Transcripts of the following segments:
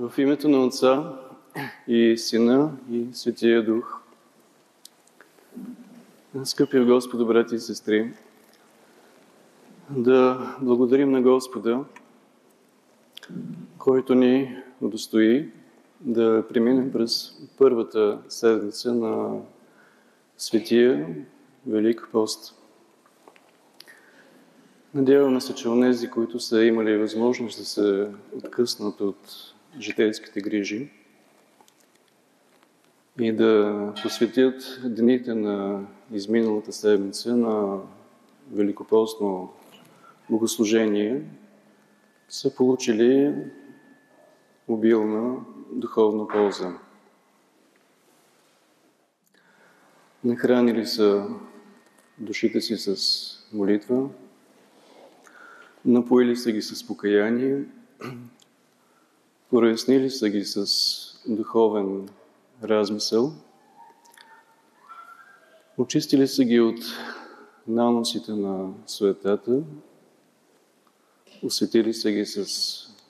В името на Отца и Сина и Светия Дух. Скъпи Господи, брати и сестри, да благодарим на Господа, който ни удостои да преминем през първата седмица на Светия Велик пост. Надяваме се, че онези, които са имали възможност да се откъснат от житейските грижи и да посветят дните на изминалата седмица на великопостно богослужение, са получили обилна духовна полза. Нахранили са душите си с молитва, напоили са ги с покаяние, Прояснили са ги с духовен размисъл, очистили са ги от наносите на суетата, осветили са ги с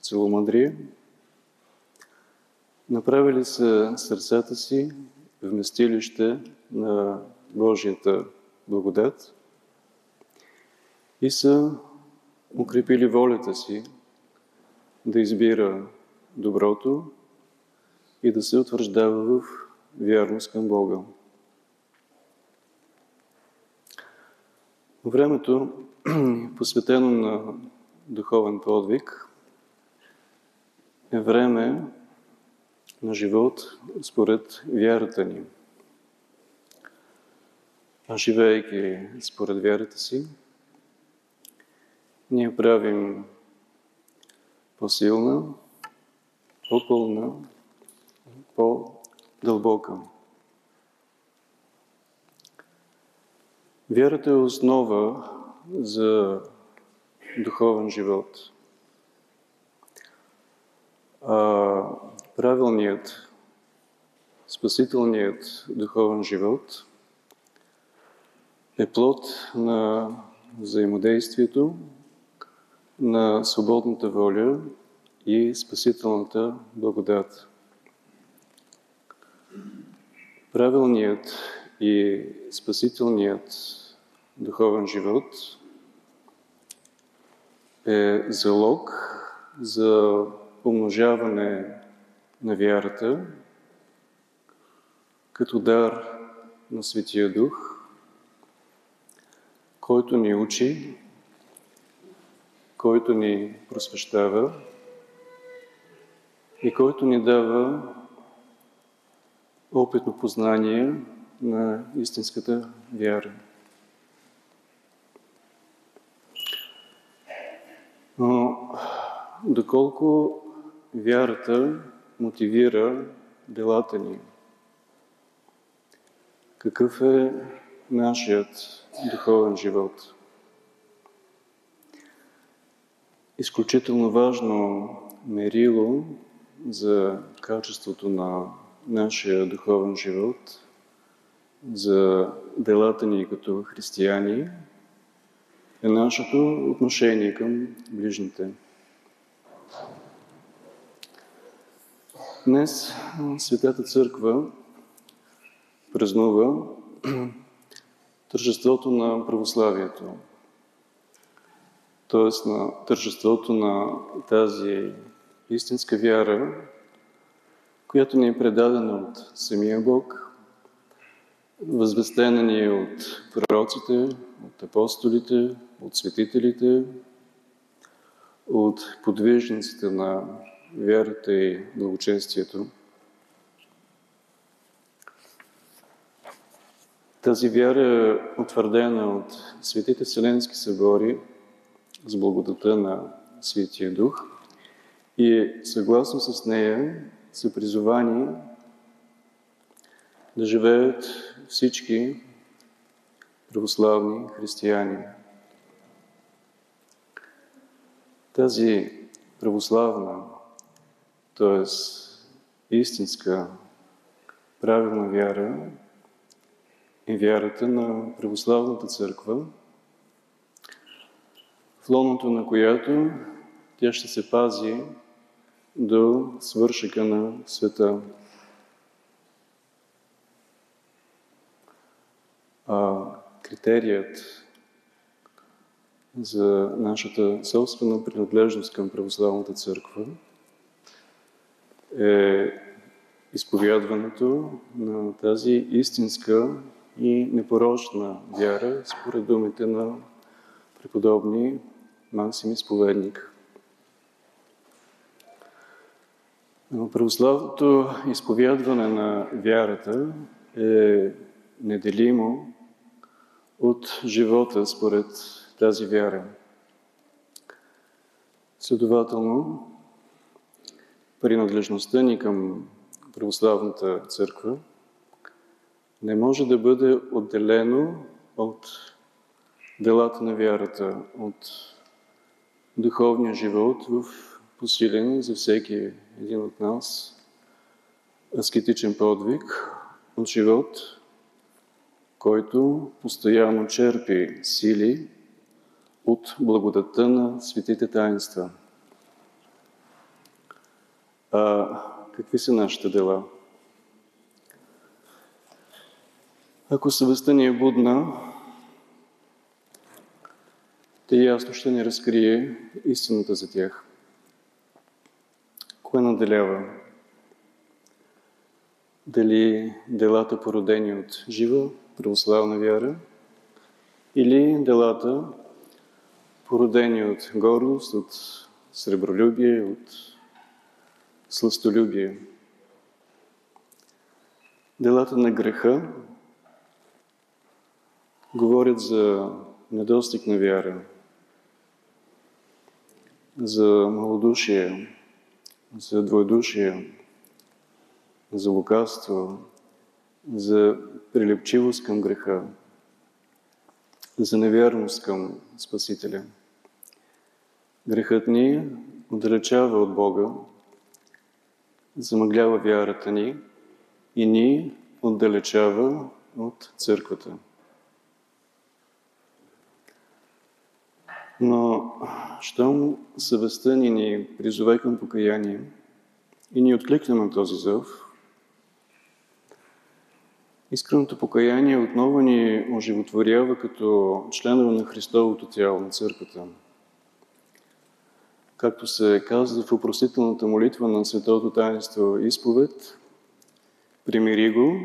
целомъдрие, направили са сърцата си вместилище на Божията благодат и са укрепили волята си да избира доброто и да се утвърждава в вярност към Бога. Времето, посветено на духовен подвиг, е време на живот според вярата ни. А живеейки според вярата си, ние правим по-силна, по-пълна, по-дълбока. Вярата е основа за духовен живот. А правилният, спасителният духовен живот е плод на взаимодействието на свободната воля и спасителната благодат. Правилният и спасителният духовен живот е залог за умножаване на вярата като дар на Светия Дух, който ни учи, който ни просвещава и който ни дава опитно познание на истинската вяра. Но доколко вярата мотивира делата ни? Какъв е нашият духовен живот? Изключително важно мерило за качеството на нашия духовен живот, за делата ни като християни, е нашето отношение към ближните. Днес Светата Църква празнува тържеството на православието, т.е. на тържеството на тази истинска вяра, която ни е предадена от самия Бог, възвестена ни е от пророците, от апостолите, от светителите, от подвижниците на вярата и благочестието. Тази вяра е утвърдена от светите Вселенски събори с благодата на Светия Дух – и съгласно с нея са призовани да живеят всички православни християни. Тази православна, т.е. истинска, правилна вяра е вярата на православната църква, в лоното на която тя ще се пази до свършека на света. А критерият за нашата собствена принадлежност към православната църква е изповядването на тази истинска и непорочна вяра, според думите на преподобни Максим Изповедник. Православното изповядване на вярата е неделимо от живота според тази вяра. Следователно, принадлежността ни към православната църква не може да бъде отделено от делата на вярата, от духовния живот в посилен за всеки един от нас аскетичен подвиг, от живот, който постоянно черпи сили от благодата на светите таинства. А какви са нашите дела? Ако съвестта ни е будна, те ясно ще ни разкрие истината за тях. Кое наделява? Дали делата породени от жива православна вяра или делата породени от гордост, от сребролюбие, от сластолюбие. Делата на греха говорят за недостиг на вяра, за малодушие, за двоедушие, за лукавство, за прилепчивост към греха, за невярност към Спасителя. Грехът ни отдалечава от Бога, замъглява вярата ни и ни отдалечава от църквата. Но, щом съвестта ни ни призове към покаяние и ни откликнем на този зов, искреното покаяние отново ни оживотворява като членове на Христовото тяло на църквата. Както се казва в упростителната молитва на Светото Таинство Изповед, примири го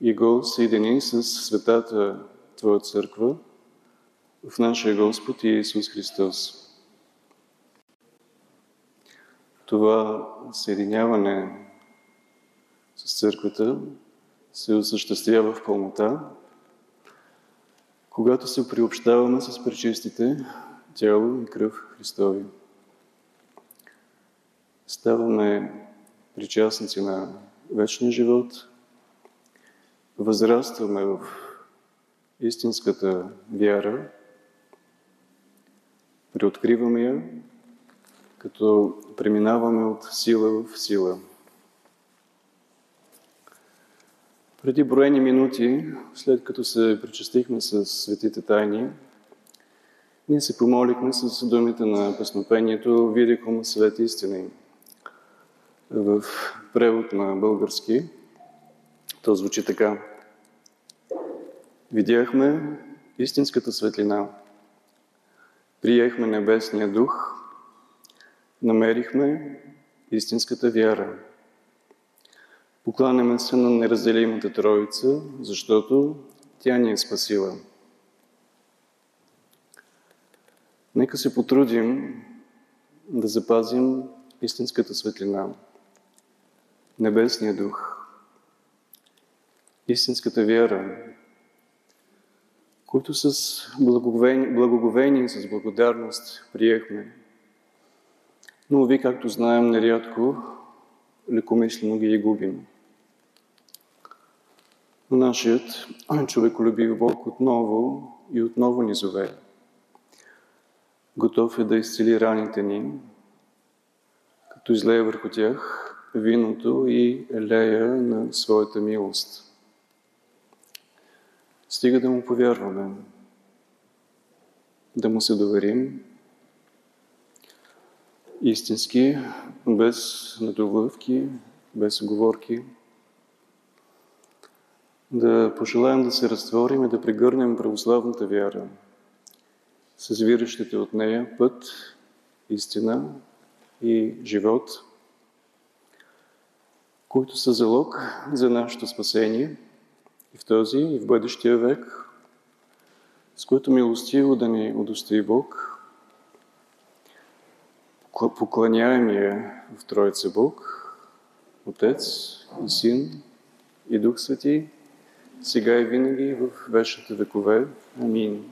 и го съедини с светата Твоя църква – в нашия Господ Иисус Христос. Това съединяване с църквата се осъществява в пълнота, когато се приобщаваме с пречистите тяло и кръв Христови. Ставаме причастници на вечния живот, възрастваме в истинската вяра, Преоткриваме я, като преминаваме от сила в сила. Преди броени минути, след като се причастихме с светите тайни, ние се помолихме с думите на песнопението «Видихом свет истини» в превод на български. То звучи така. Видяхме истинската светлина – Приехме Небесния Дух, намерихме истинската вяра. Покланяме се на неразделимата Троица, защото тя ни е спасила. Нека се потрудим да запазим истинската светлина, Небесния Дух, истинската вяра, които с благоговение и с благодарност приехме. Но ви, както знаем, нерядко лекомислено ги губим. Но нашият човеколюбив Бог отново и отново ни зове. Готов е да изцели раните ни, като излее върху тях виното и елея на своята милост. Стига да му повярваме, да му се доверим. Истински, без недолъвки, без оговорки. Да пожелаем да се разтворим и да прегърнем православната вяра. С от нея път, истина и живот, които са залог за нашето спасение и в този, и в бъдещия век, с което милостиво да ни удостои Бог, поклоняемия в Троица Бог, Отец и Син и Дух Свети, сега и винаги в вечните векове. Амин.